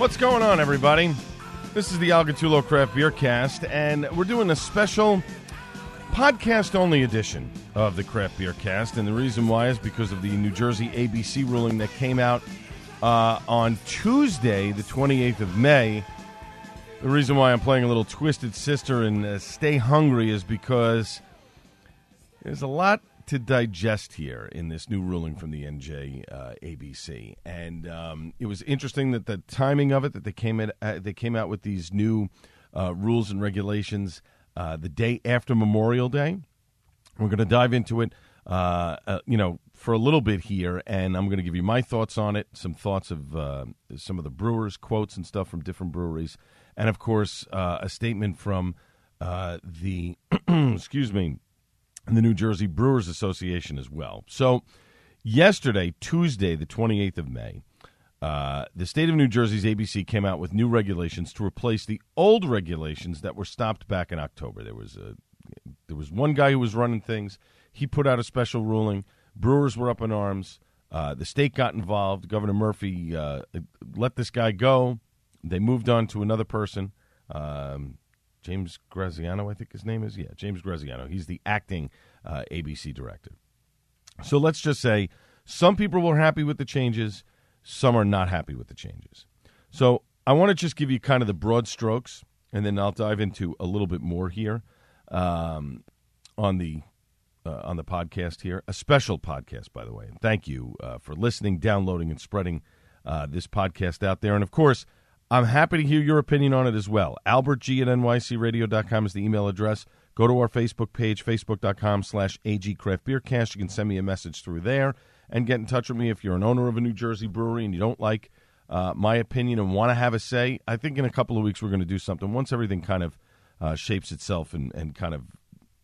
What's going on, everybody? This is the Al Gattullo Craft Beer Cast, and we're doing a special podcast only edition of the Craft Beer Cast. And the reason why is because of the New Jersey ABC ruling that came out uh, on Tuesday, the 28th of May. The reason why I'm playing a little Twisted Sister and uh, Stay Hungry is because there's a lot to digest here in this new ruling from the NJ uh, ABC, and um, it was interesting that the timing of it that they came at, uh, they came out with these new uh, rules and regulations uh, the day after Memorial Day. We're going to dive into it, uh, uh, you know, for a little bit here, and I'm going to give you my thoughts on it, some thoughts of some of the brewers' quotes and stuff from different breweries, and of course a statement from the excuse me and the New Jersey Brewers Association as well. So, yesterday, Tuesday, the 28th of May, uh, the state of New Jersey's ABC came out with new regulations to replace the old regulations that were stopped back in October. There was a there was one guy who was running things. He put out a special ruling. Brewers were up in arms. Uh, the state got involved. Governor Murphy uh, let this guy go. They moved on to another person. Um, James Graziano, I think his name is. Yeah, James Graziano. He's the acting uh, ABC director. So let's just say some people were happy with the changes, some are not happy with the changes. So I want to just give you kind of the broad strokes, and then I'll dive into a little bit more here um, on the uh, on the podcast here. A special podcast, by the way. And thank you uh, for listening, downloading, and spreading uh, this podcast out there. And of course I'm happy to hear your opinion on it as well. AlbertG at nycradio.com is the email address. Go to our Facebook page, facebook.com slash agcraftbeercast. You can send me a message through there and get in touch with me if you're an owner of a New Jersey brewery and you don't like uh, my opinion and want to have a say. I think in a couple of weeks we're going to do something once everything kind of uh, shapes itself and, and kind of,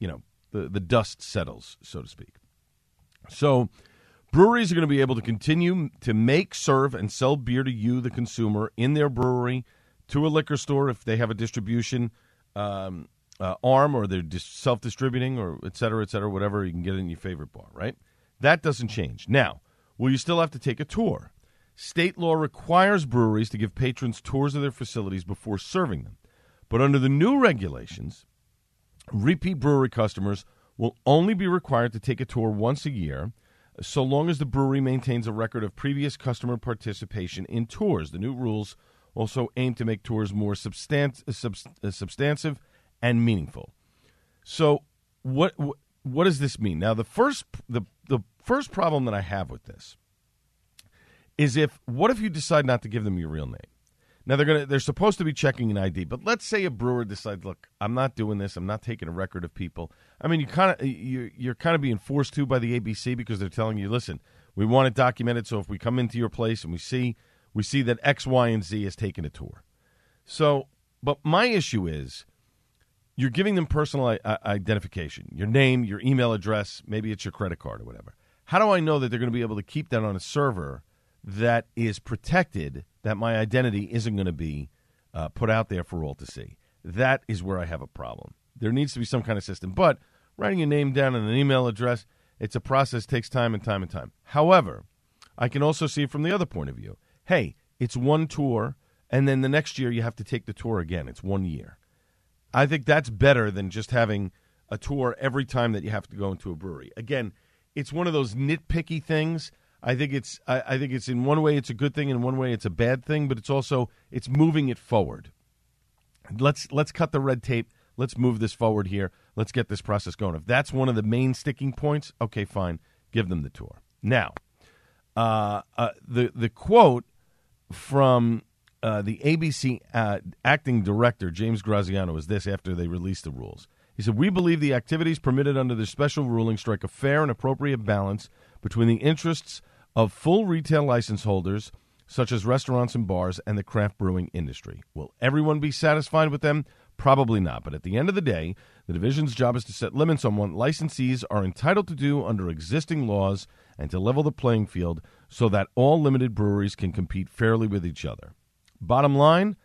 you know, the, the dust settles, so to speak. So Breweries are going to be able to continue to make, serve, and sell beer to you, the consumer, in their brewery, to a liquor store if they have a distribution um, uh, arm or they're self distributing or et cetera, et cetera, whatever. You can get in your favorite bar, right? That doesn't change. Now, will you still have to take a tour? State law requires breweries to give patrons tours of their facilities before serving them. But under the new regulations, repeat brewery customers will only be required to take a tour once a year so long as the brewery maintains a record of previous customer participation in tours. The new rules also aim to make tours more uh, substantive and meaningful. So, what, what what does this mean? Now, the first the the first problem that I have with this is if what if you decide not to give them your real name? Now they're gonna they're supposed to be checking an ID, but let's say a brewer decides, look, I'm not doing this. I'm not taking a record of people. I mean, you kind of you you're kind of being forced to by the ABC because they're telling you, listen, we want it documented. So if we come into your place and we see we see that X, Y, and Z has taken a tour. So, but my issue is you're giving them personal I- identification, your name, your email address, maybe it's your credit card or whatever. How do I know that they're going to be able to keep that on a server that is protected? that my identity isn't going to be uh, put out there for all to see. That is where I have a problem. There needs to be some kind of system. But writing your name down and an email address, it's a process, takes time and time and time. However, I can also see from the other point of view. Hey, it's one tour, and then the next year you have to take the tour again. It's one year. I think that's better than just having a tour every time that you have to go into a brewery. Again, it's one of those nitpicky things. I think it's I, I think it's in one way it's a good thing, in one way it's a bad thing, but it's also it's moving it forward. Let's let's cut the red tape. Let's move this forward here. Let's get this process going. If that's one of the main sticking points, okay, fine, give them the tour. Now, uh, uh, the the quote from uh, the ABC uh, acting director James Graziano was this after they released the rules. He said, "We believe the activities permitted under the special ruling strike a fair and appropriate balance between the interests of full retail license holders." Such as restaurants and bars and the craft brewing industry. Will everyone be satisfied with them? Probably not. But at the end of the day, the division's job is to set limits on what licensees are entitled to do under existing laws and to level the playing field so that all limited breweries can compete fairly with each other. Bottom line,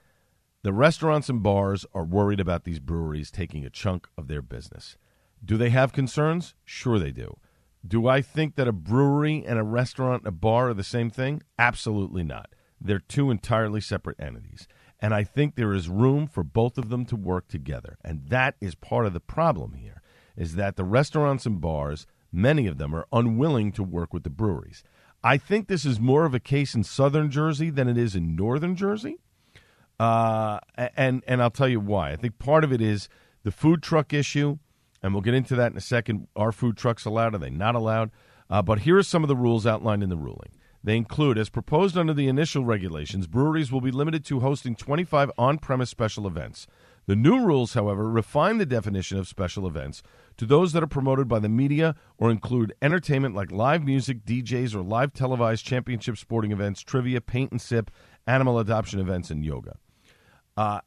the restaurants and bars are worried about these breweries taking a chunk of their business. Do they have concerns? Sure, they do. Do I think that a brewery and a restaurant and a bar are the same thing? Absolutely not. They're two entirely separate entities. And I think there is room for both of them to work together. And that is part of the problem here, is that the restaurants and bars, many of them, are unwilling to work with the breweries. I think this is more of a case in southern Jersey than it is in northern Jersey. Uh, and, and I'll tell you why. I think part of it is the food truck issue and we'll get into that in a second. Are food trucks allowed? Are they not allowed? Uh, but here are some of the rules outlined in the ruling. They include, as proposed under the initial regulations, breweries will be limited to hosting 25 on premise special events. The new rules, however, refine the definition of special events to those that are promoted by the media or include entertainment like live music, DJs, or live televised championship sporting events, trivia, paint and sip, animal adoption events, and yoga. Uh,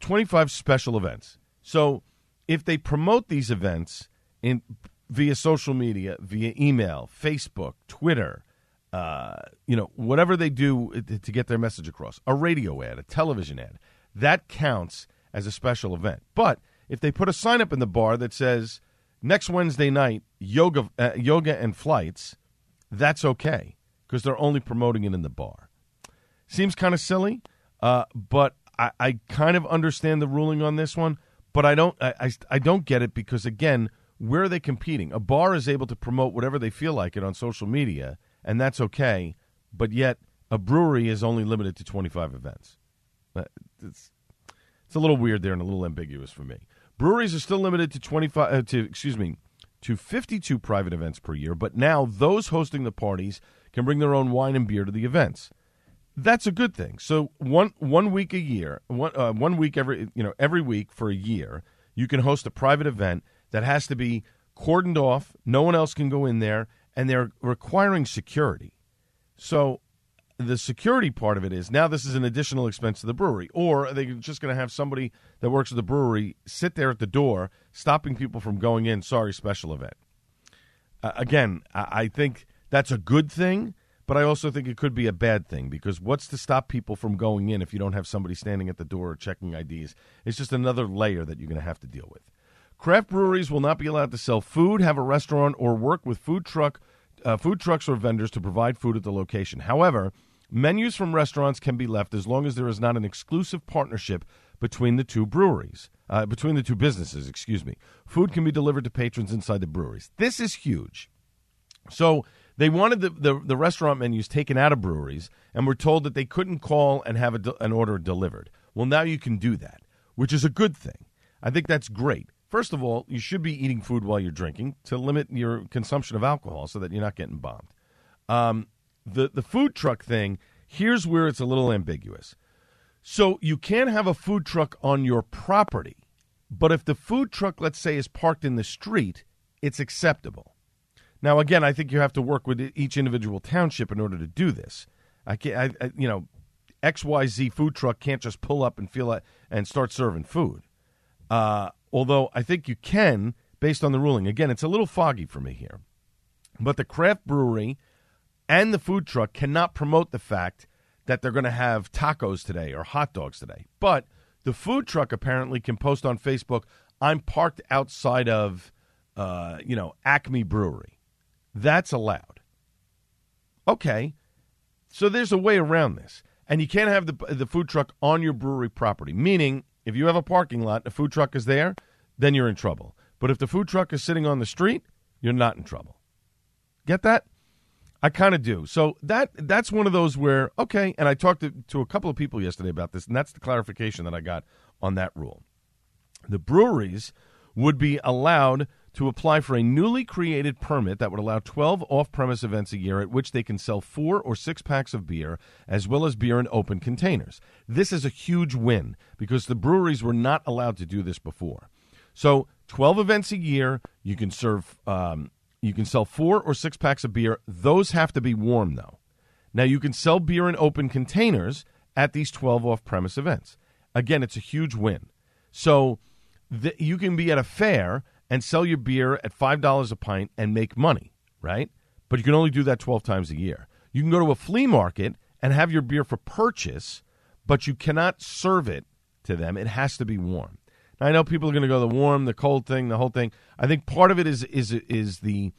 25 special events. So if they promote these events in via social media, via email, Facebook, Twitter, uh, you know, whatever they do to get their message across, a radio ad, a television ad, that counts as a special event. But if they put a sign up in the bar that says next Wednesday night yoga, uh, yoga and flights, that's okay because they're only promoting it in the bar. Seems kind of silly, uh, but I, I kind of understand the ruling on this one but I don't I, I, I don't get it because again, where are they competing? A bar is able to promote whatever they feel like it on social media, and that's okay. But yet, a brewery is only limited to 25 events. Uh, it's it's a little weird there and a little ambiguous for me. Breweries are still limited to 25 uh, to excuse me to 52 private events per year, but now those hosting the parties can bring their own wine and beer to the events that's a good thing. So one one week a year, one uh, one week every you know every week for a year, you can host a private event that has to be cordoned off. No one else can go in there, and they're requiring security. So the security part of it is now this is an additional expense to the brewery, or are they just going to have somebody that works at the brewery sit there at the door, stopping people from going in? Sorry, special event. Uh, again, I, I think that's a good thing but I also think it could be a bad thing because what's to stop people from going in if you don't have somebody standing at the door or checking IDs? It's just another layer that you're going to have to deal with. Craft breweries will not be allowed to sell food, have a restaurant, or work with food truck, uh, food trucks or vendors to provide food at the location. However, menus from restaurants can be left as long as there is not an exclusive partnership between the two breweries, uh, between the two businesses. Excuse me. Food can be delivered to patrons inside the breweries. This is huge. So they wanted the, the, the, restaurant menus taken out of breweries and were told that they couldn't call and have an order delivered. Well, now you can do that, which is a good thing. I think that's great. First of all, you should be eating food while you're drinking to limit your consumption of alcohol so that you're not getting bombed. Um, the, the food truck thing, here's where it's a little ambiguous. So you can have a food truck on your property, but if the food truck, let's say, is parked in the street, it's acceptable. Now, again, I think you have to work with each individual township in order to do this. I can't, I, I, you know, XYZ food truck can't just pull up and feel like, and start serving food. Uh, although I think you can, based on the ruling. Again, it's a little foggy for me here. But the craft brewery and the food truck cannot promote the fact that they're going to have tacos today or hot dogs today. But the food truck apparently can post on Facebook, I'm parked outside of, uh, you know, Acme Brewery. That's allowed. Okay. So there's a way around this. And you can't have the, the food truck on your brewery property, meaning if you have a parking lot, the food truck is there, then you're in trouble. But if the food truck is sitting on the street, you're not in trouble. Get that? I kind of do. So that that's one of those where okay, and I talked to, to a couple of people yesterday about this, and that's the clarification that I got on that rule. The breweries would be allowed to apply for a newly created permit that would allow 12 off premise events a year at which they can sell four or six packs of beer, as well as beer in open containers. This is a huge win because the breweries were not allowed to do this before. So, 12 events a year, you can serve, um, you can sell four or six packs of beer. Those have to be warm, though. Now, you can sell beer in open containers at these 12 off premise events. Again, it's a huge win. So, the, you can be at a fair and sell your beer at $5 a pint and make money, right? But you can only do that 12 times a year. You can go to a flea market and have your beer for purchase, but you cannot serve it to them. It has to be warm. Now, I know people are going to go the warm, the cold thing, the whole thing. I think part of it is is is the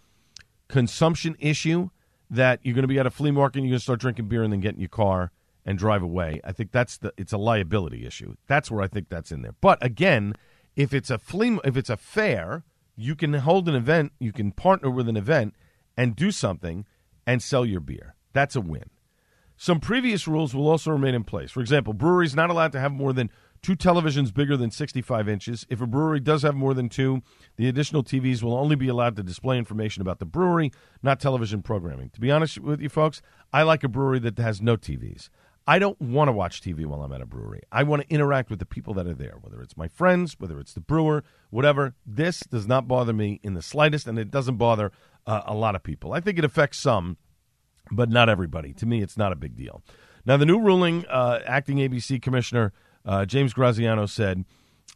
consumption issue that you're going to be at a flea market and you're going to start drinking beer and then get in your car and drive away. I think that's the it's a liability issue. That's where I think that's in there. But again, if it's a flea, if it's a fair, you can hold an event, you can partner with an event and do something and sell your beer. That's a win. Some previous rules will also remain in place. For example, breweries not allowed to have more than two televisions bigger than 65 inches. If a brewery does have more than two, the additional TVs will only be allowed to display information about the brewery, not television programming. To be honest with you folks, I like a brewery that has no TVs. I don't want to watch TV while I'm at a brewery. I want to interact with the people that are there, whether it's my friends, whether it's the brewer, whatever. This does not bother me in the slightest, and it doesn't bother uh, a lot of people. I think it affects some, but not everybody. To me, it's not a big deal. Now, the new ruling, uh, acting ABC Commissioner uh, James Graziano said,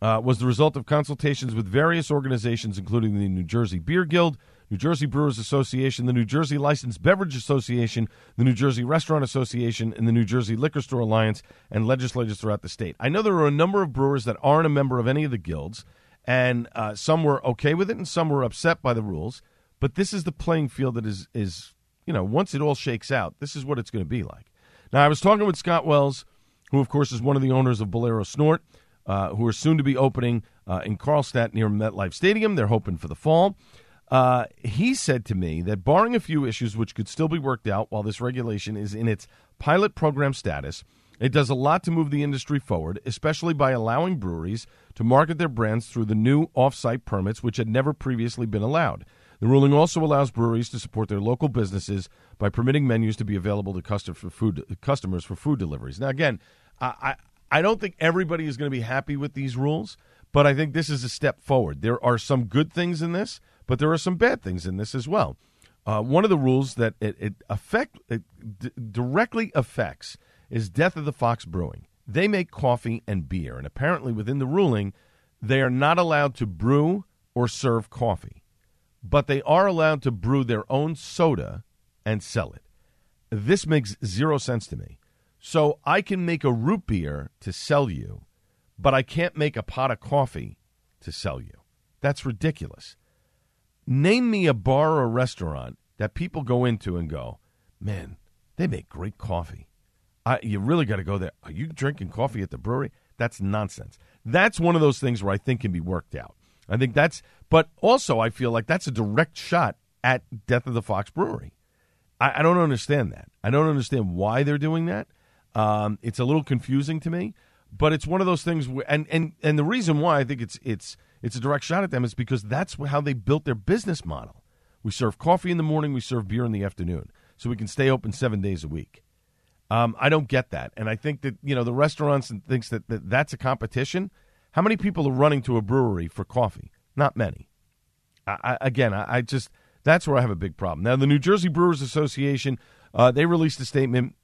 uh, was the result of consultations with various organizations, including the New Jersey Beer Guild, New Jersey Brewers Association, the New Jersey Licensed Beverage Association, the New Jersey Restaurant Association, and the New Jersey Liquor Store Alliance, and legislators throughout the state. I know there are a number of brewers that aren't a member of any of the guilds, and uh, some were okay with it, and some were upset by the rules. But this is the playing field that is is you know once it all shakes out, this is what it's going to be like. Now I was talking with Scott Wells, who of course is one of the owners of Bolero Snort, uh, who are soon to be opening uh, in Carlstadt near MetLife Stadium. They're hoping for the fall. Uh, he said to me that barring a few issues which could still be worked out while this regulation is in its pilot program status, it does a lot to move the industry forward, especially by allowing breweries to market their brands through the new off-site permits, which had never previously been allowed. The ruling also allows breweries to support their local businesses by permitting menus to be available to customers for food, customers for food deliveries. Now, again, I, I don't think everybody is going to be happy with these rules, but I think this is a step forward. There are some good things in this. But there are some bad things in this as well. Uh, one of the rules that it, it affect it d- directly affects is Death of the Fox Brewing. They make coffee and beer, and apparently within the ruling, they are not allowed to brew or serve coffee, but they are allowed to brew their own soda and sell it. This makes zero sense to me. So I can make a root beer to sell you, but I can't make a pot of coffee to sell you. That's ridiculous. Name me a bar or restaurant that people go into and go, man, they make great coffee. I, you really got to go there. Are you drinking coffee at the brewery? That's nonsense. That's one of those things where I think can be worked out. I think that's, but also I feel like that's a direct shot at Death of the Fox Brewery. I, I don't understand that. I don't understand why they're doing that. Um, it's a little confusing to me, but it's one of those things. Where, and and and the reason why I think it's it's it's a direct shot at them is because that's how they built their business model. We serve coffee in the morning, we serve beer in the afternoon, so we can stay open seven days a week. Um, I don't get that, and I think that you know the restaurants and thinks that, that that's a competition. How many people are running to a brewery for coffee? Not many. I, I, again, I, I, just that's where I have a big problem. Now, the New Jersey Brewers Association uh, they released a statement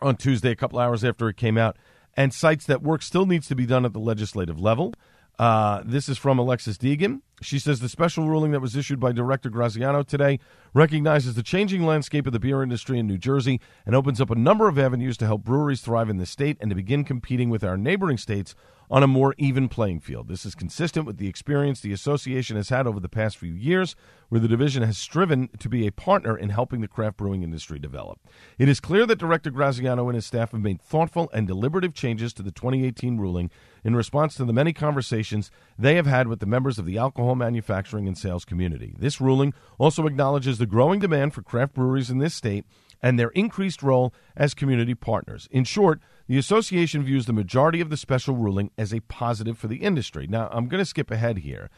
on Tuesday, a couple hours after it came out, and cites that work still needs to be done at the legislative level. Uh, this is from Alexis Deegan. She says the special ruling that was issued by Director Graziano today recognizes the changing landscape of the beer industry in New Jersey and opens up a number of avenues to help breweries thrive in the state and to begin competing with our neighboring states on a more even playing field. This is consistent with the experience the association has had over the past few years, where the division has striven to be a partner in helping the craft brewing industry develop. It is clear that Director Graziano and his staff have made thoughtful and deliberative changes to the 2018 ruling in response to the many conversations they have had with the members of the alcohol alcohol manufacturing and sales community. This ruling also acknowledges the growing demand for craft breweries in this state and their increased role as community partners. In short, the association views the majority of the special ruling as a positive for the industry. Now, I'm going to skip ahead here.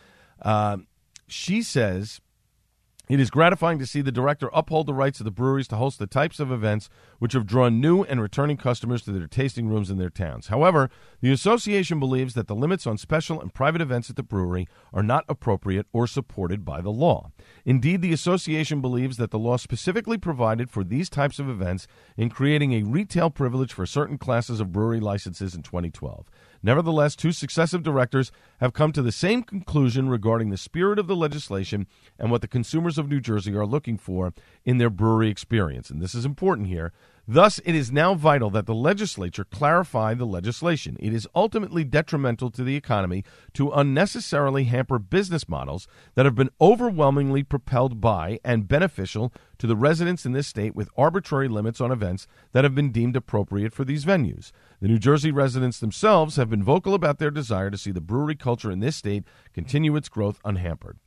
Uh, she says it is gratifying to see the director uphold the rights of the breweries to host the types of events which have drawn new and returning customers to their tasting rooms in their towns. However, the association believes that the limits on special and private events at the brewery are not appropriate or supported by the law. Indeed, the association believes that the law specifically provided for these types of events in creating a retail privilege for certain classes of brewery licenses in 2012. Nevertheless, two successive directors have come to the same conclusion regarding the spirit of the legislation and what the consumers of New Jersey are looking for in their brewery experience. And this is important here Thus, it is now vital that the legislature clarify the legislation. It is ultimately detrimental to the economy to unnecessarily hamper business models that have been overwhelmingly propelled by and beneficial to the residents in this state with arbitrary limits on events that have been deemed appropriate for these venues. The New Jersey residents themselves have been vocal about their desire to see the brewery culture in this state continue its growth unhampered.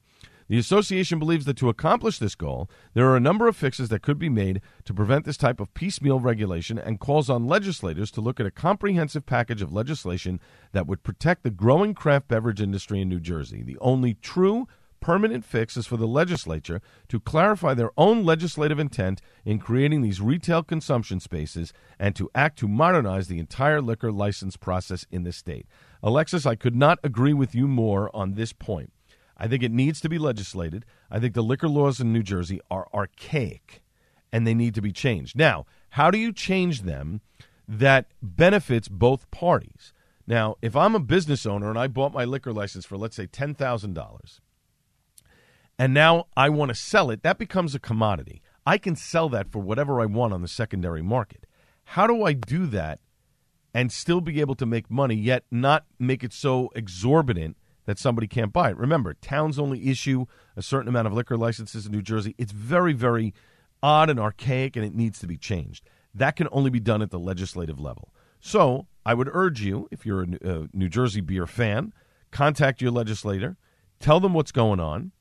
The association believes that to accomplish this goal, there are a number of fixes that could be made to prevent this type of piecemeal regulation and calls on legislators to look at a comprehensive package of legislation that would protect the growing craft beverage industry in New Jersey. The only true permanent fix is for the legislature to clarify their own legislative intent in creating these retail consumption spaces and to act to modernize the entire liquor license process in the state. Alexis, I could not agree with you more on this point. I think it needs to be legislated. I think the liquor laws in New Jersey are archaic and they need to be changed. Now, how do you change them that benefits both parties? Now, if I'm a business owner and I bought my liquor license for, let's say, $10,000, and now I want to sell it, that becomes a commodity. I can sell that for whatever I want on the secondary market. How do I do that and still be able to make money, yet not make it so exorbitant that somebody can't buy it. Remember, towns only issue a certain amount of liquor licenses in New Jersey. It's very, very odd and archaic, and it needs to be changed. That can only be done at the legislative level. So I would urge you, if you're a New uh, Jersey beer fan, contact your legislator, tell them what's going on,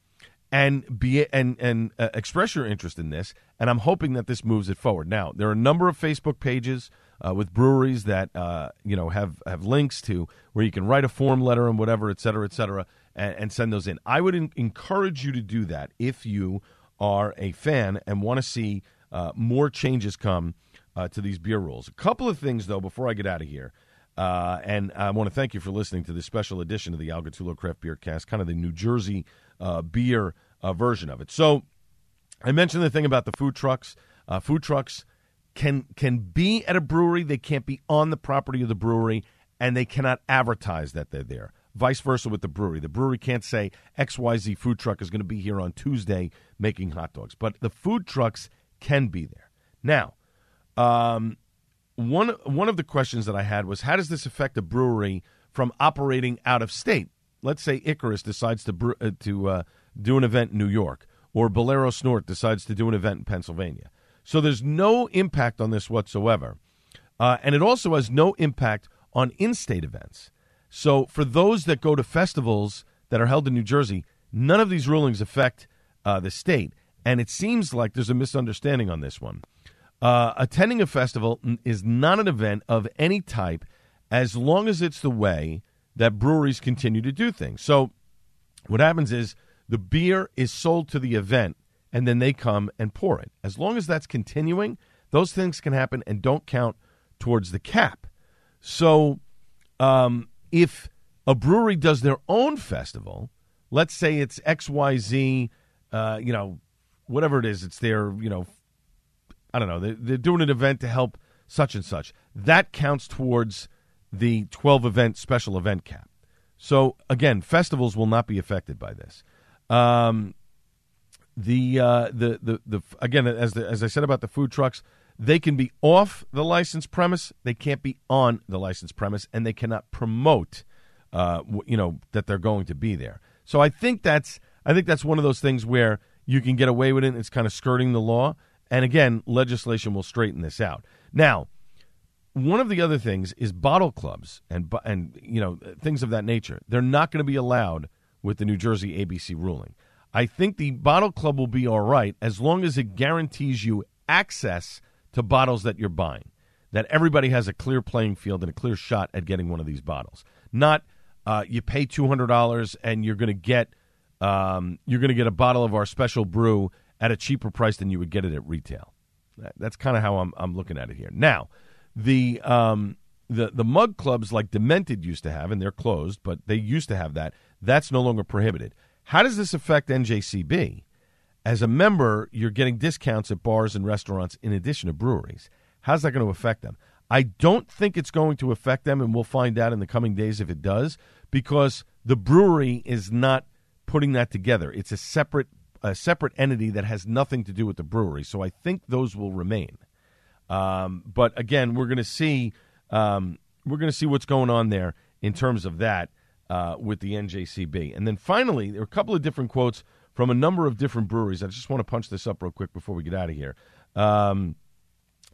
and be and and uh, express your interest in this. And I'm hoping that this moves it forward. Now there are a number of Facebook pages uh, with breweries that uh, you know have have links to where you can write a form letter and whatever, et cetera, et cetera, and, and send those in. I would in- encourage you to do that if you are a fan and want to see uh, more changes come uh, to these beer rules. A couple of things though before I get out of here. Uh, and I want to thank you for listening to this special edition of the Al Gattullo Craft Beer Cast, kind of the New Jersey uh, beer version of it. So I mentioned the thing about the food trucks. food trucks can can be at a brewery, they can't be on the property of the brewery, and they cannot advertise that they're there. Vice versa with the brewery. The brewery can't say XYZ food truck is going to be here on Tuesday making hot dogs, but the food trucks can be there. Now, um, one one of the questions that I had was how does this affect a brewery from operating out of state? Let's say Icarus decides to bre- uh, to uh, do an event in New York, or Bolero Snort decides to do an event in Pennsylvania. So there's no impact on this whatsoever. Uh, and it also has no impact on in state events. So for those that go to festivals that are held in New Jersey, none of these rulings affect uh, the state. And it seems like there's a misunderstanding on this one. Uh, attending a festival is not an event of any type as long as it's the way that breweries continue to do things. So what happens is the beer is sold to the event and then they come and pour it. As long as that's continuing, those things can happen and don't count towards the cap. So, um, if a brewery does their own festival, let's say it's XYZ, uh, you know, whatever it is, it's their, you know, I don't know, they're, they're doing an event to help such and such. That counts towards the 12 event special event cap. So, again, festivals will not be affected by this. Um, the uh, the, the the again as the, as I said about the food trucks, they can be off the licensed premise, they can't be on the licensed premise, and they cannot promote, uh, you know, that they're going to be there. So I think that's I think that's one of those things where you can get away with it. It's kind of skirting the law, and again, legislation will straighten this out. Now, one of the other things is bottle clubs and and you know things of that nature. They're not going to be allowed with the New Jersey ABC ruling. I think the bottle club will be all right as long as it guarantees you access to bottles that you're buying, that everybody has a clear playing field and a clear shot at getting one of these bottles. Not uh, you pay two hundred dollars and you're going to get um, you're going to get a bottle of our special brew at a cheaper price than you would get it at retail. That's kind of how I'm I'm looking at it here. Now, the um, the the mug clubs like Demented used to have, and they're closed, but they used to have that. That's no longer prohibited. How does this affect NJCB? As a member, you're getting discounts at bars and restaurants in addition to breweries. How's that going to affect them? I don't think it's going to affect them, and we'll find out in the coming days if it does, because the brewery is not putting that together. It's a separate a separate entity that has nothing to do with the brewery. So I think those will remain. Um, but again, we're going to see um, we're going to see what's going on there in terms of that uh, with the NJCB. And then finally, there are a couple of different quotes from a number of different breweries. I just want to punch this up real quick before we get out of here. Um,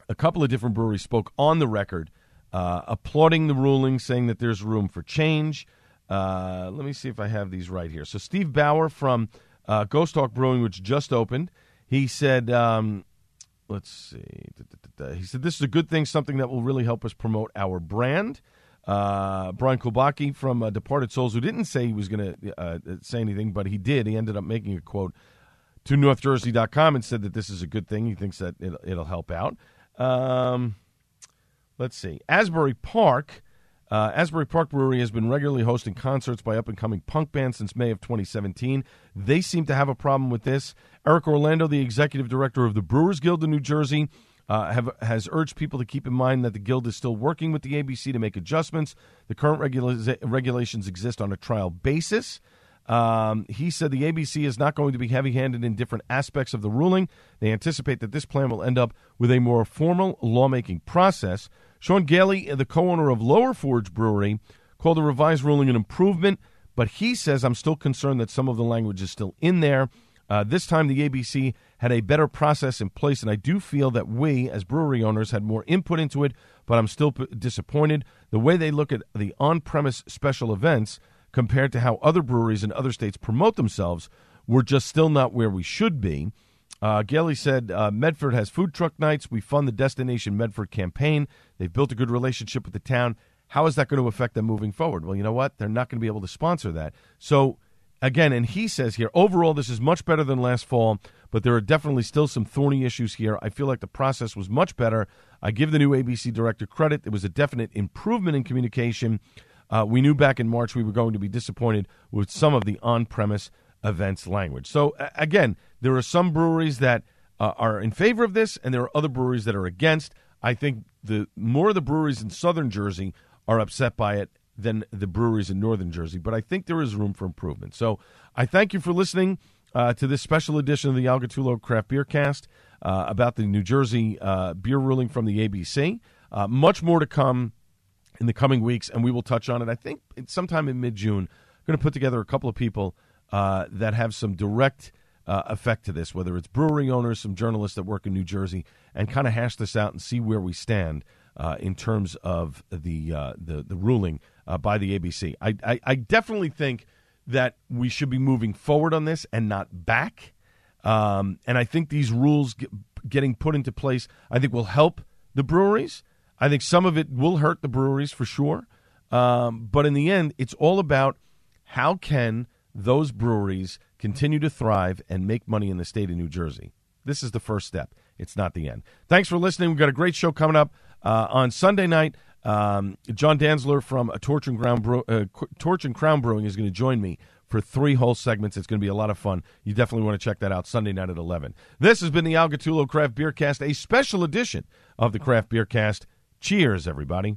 a couple of different breweries spoke on the record, uh, applauding the ruling, saying that there's room for change. Uh, let me see if I have these right here. So Steve Bauer from uh, Ghost Hawk Brewing, which just opened, he said, um, let's see, he said this is a good thing, something that will really help us promote our brand. Uh, Brian Kulbacki from uh, Departed Soles, who didn't say he was going to uh, say anything, but he did. He ended up making a quote to NorthJersey.com and said that this is a good thing. He thinks that it'll, it'll help out. Um, let's see. Asbury Park uh, Asbury Park Brewery has been regularly hosting concerts by up and coming punk bands since May of 2017. They seem to have a problem with this. Eric Orlando, the executive director of the Brewers Guild in New Jersey, uh, have, has urged people to keep in mind that the Guild is still working with the ABC to make adjustments. The current regula- regulations exist on a trial basis. Um, he said the ABC is not going to be heavy handed in different aspects of the ruling. They anticipate that this plan will end up with a more formal lawmaking process. Sean Gailey, the co owner of Lower Forge Brewery, called the revised ruling an improvement, but he says, I'm still concerned that some of the language is still in there. Uh, this time, the ABC had a better process in place, and I do feel that we, as brewery owners, had more input into it, but I'm still p- disappointed. The way they look at the on premise special events compared to how other breweries in other states promote themselves, we're just still not where we should be. Uh, Gailey said uh, Medford has food truck nights. We fund the Destination Medford campaign. They've built a good relationship with the town. How is that going to affect them moving forward? Well, you know what? They're not going to be able to sponsor that. So, again, and he says here, overall, this is much better than last fall, but there are definitely still some thorny issues here. I feel like the process was much better. I give the new ABC director credit. There was a definite improvement in communication. Uh, we knew back in March we were going to be disappointed with some of the on premise events language. So, again, there are some breweries that uh, are in favor of this, and there are other breweries that are against. I think the more of the breweries in southern Jersey are upset by it than the breweries in northern Jersey, but I think there is room for improvement. So I thank you for listening uh, to this special edition of the Al Gattullo Craft Beer Cast uh, about the New Jersey uh, beer ruling from the ABC. Uh, much more to come in the coming weeks, and we will touch on it. I think sometime in mid June. I'm going to put together a couple of people uh, that have some direct uh, effect to this, whether it's brewery owners, some journalists that work in New Jersey, and kind of hash this out and see where we stand uh, in terms of the uh, the, the ruling uh, by the ABC. I, I, I, definitely think that we should be moving forward on this and not back. Um, and I think these rules get, getting put into place, I think will help the breweries. I think some of it will hurt the breweries for sure. Um, but in the end, it's all about how can those breweries continue to thrive and make money in the state of New Jersey. This is the first step. It's not the end. Thanks for listening. We've got a great show coming up uh, on Sunday night. Um, John Danzler from a Torch and, Crown uh, Torch and Crown Brewing is going to join me for three whole segments. It's going to be a lot of fun. You definitely want to check that out Sunday night at 11. This has been the Al Gattullo Craft Beer Cast, a special edition of the Craft Beer Cast. Cheers, everybody.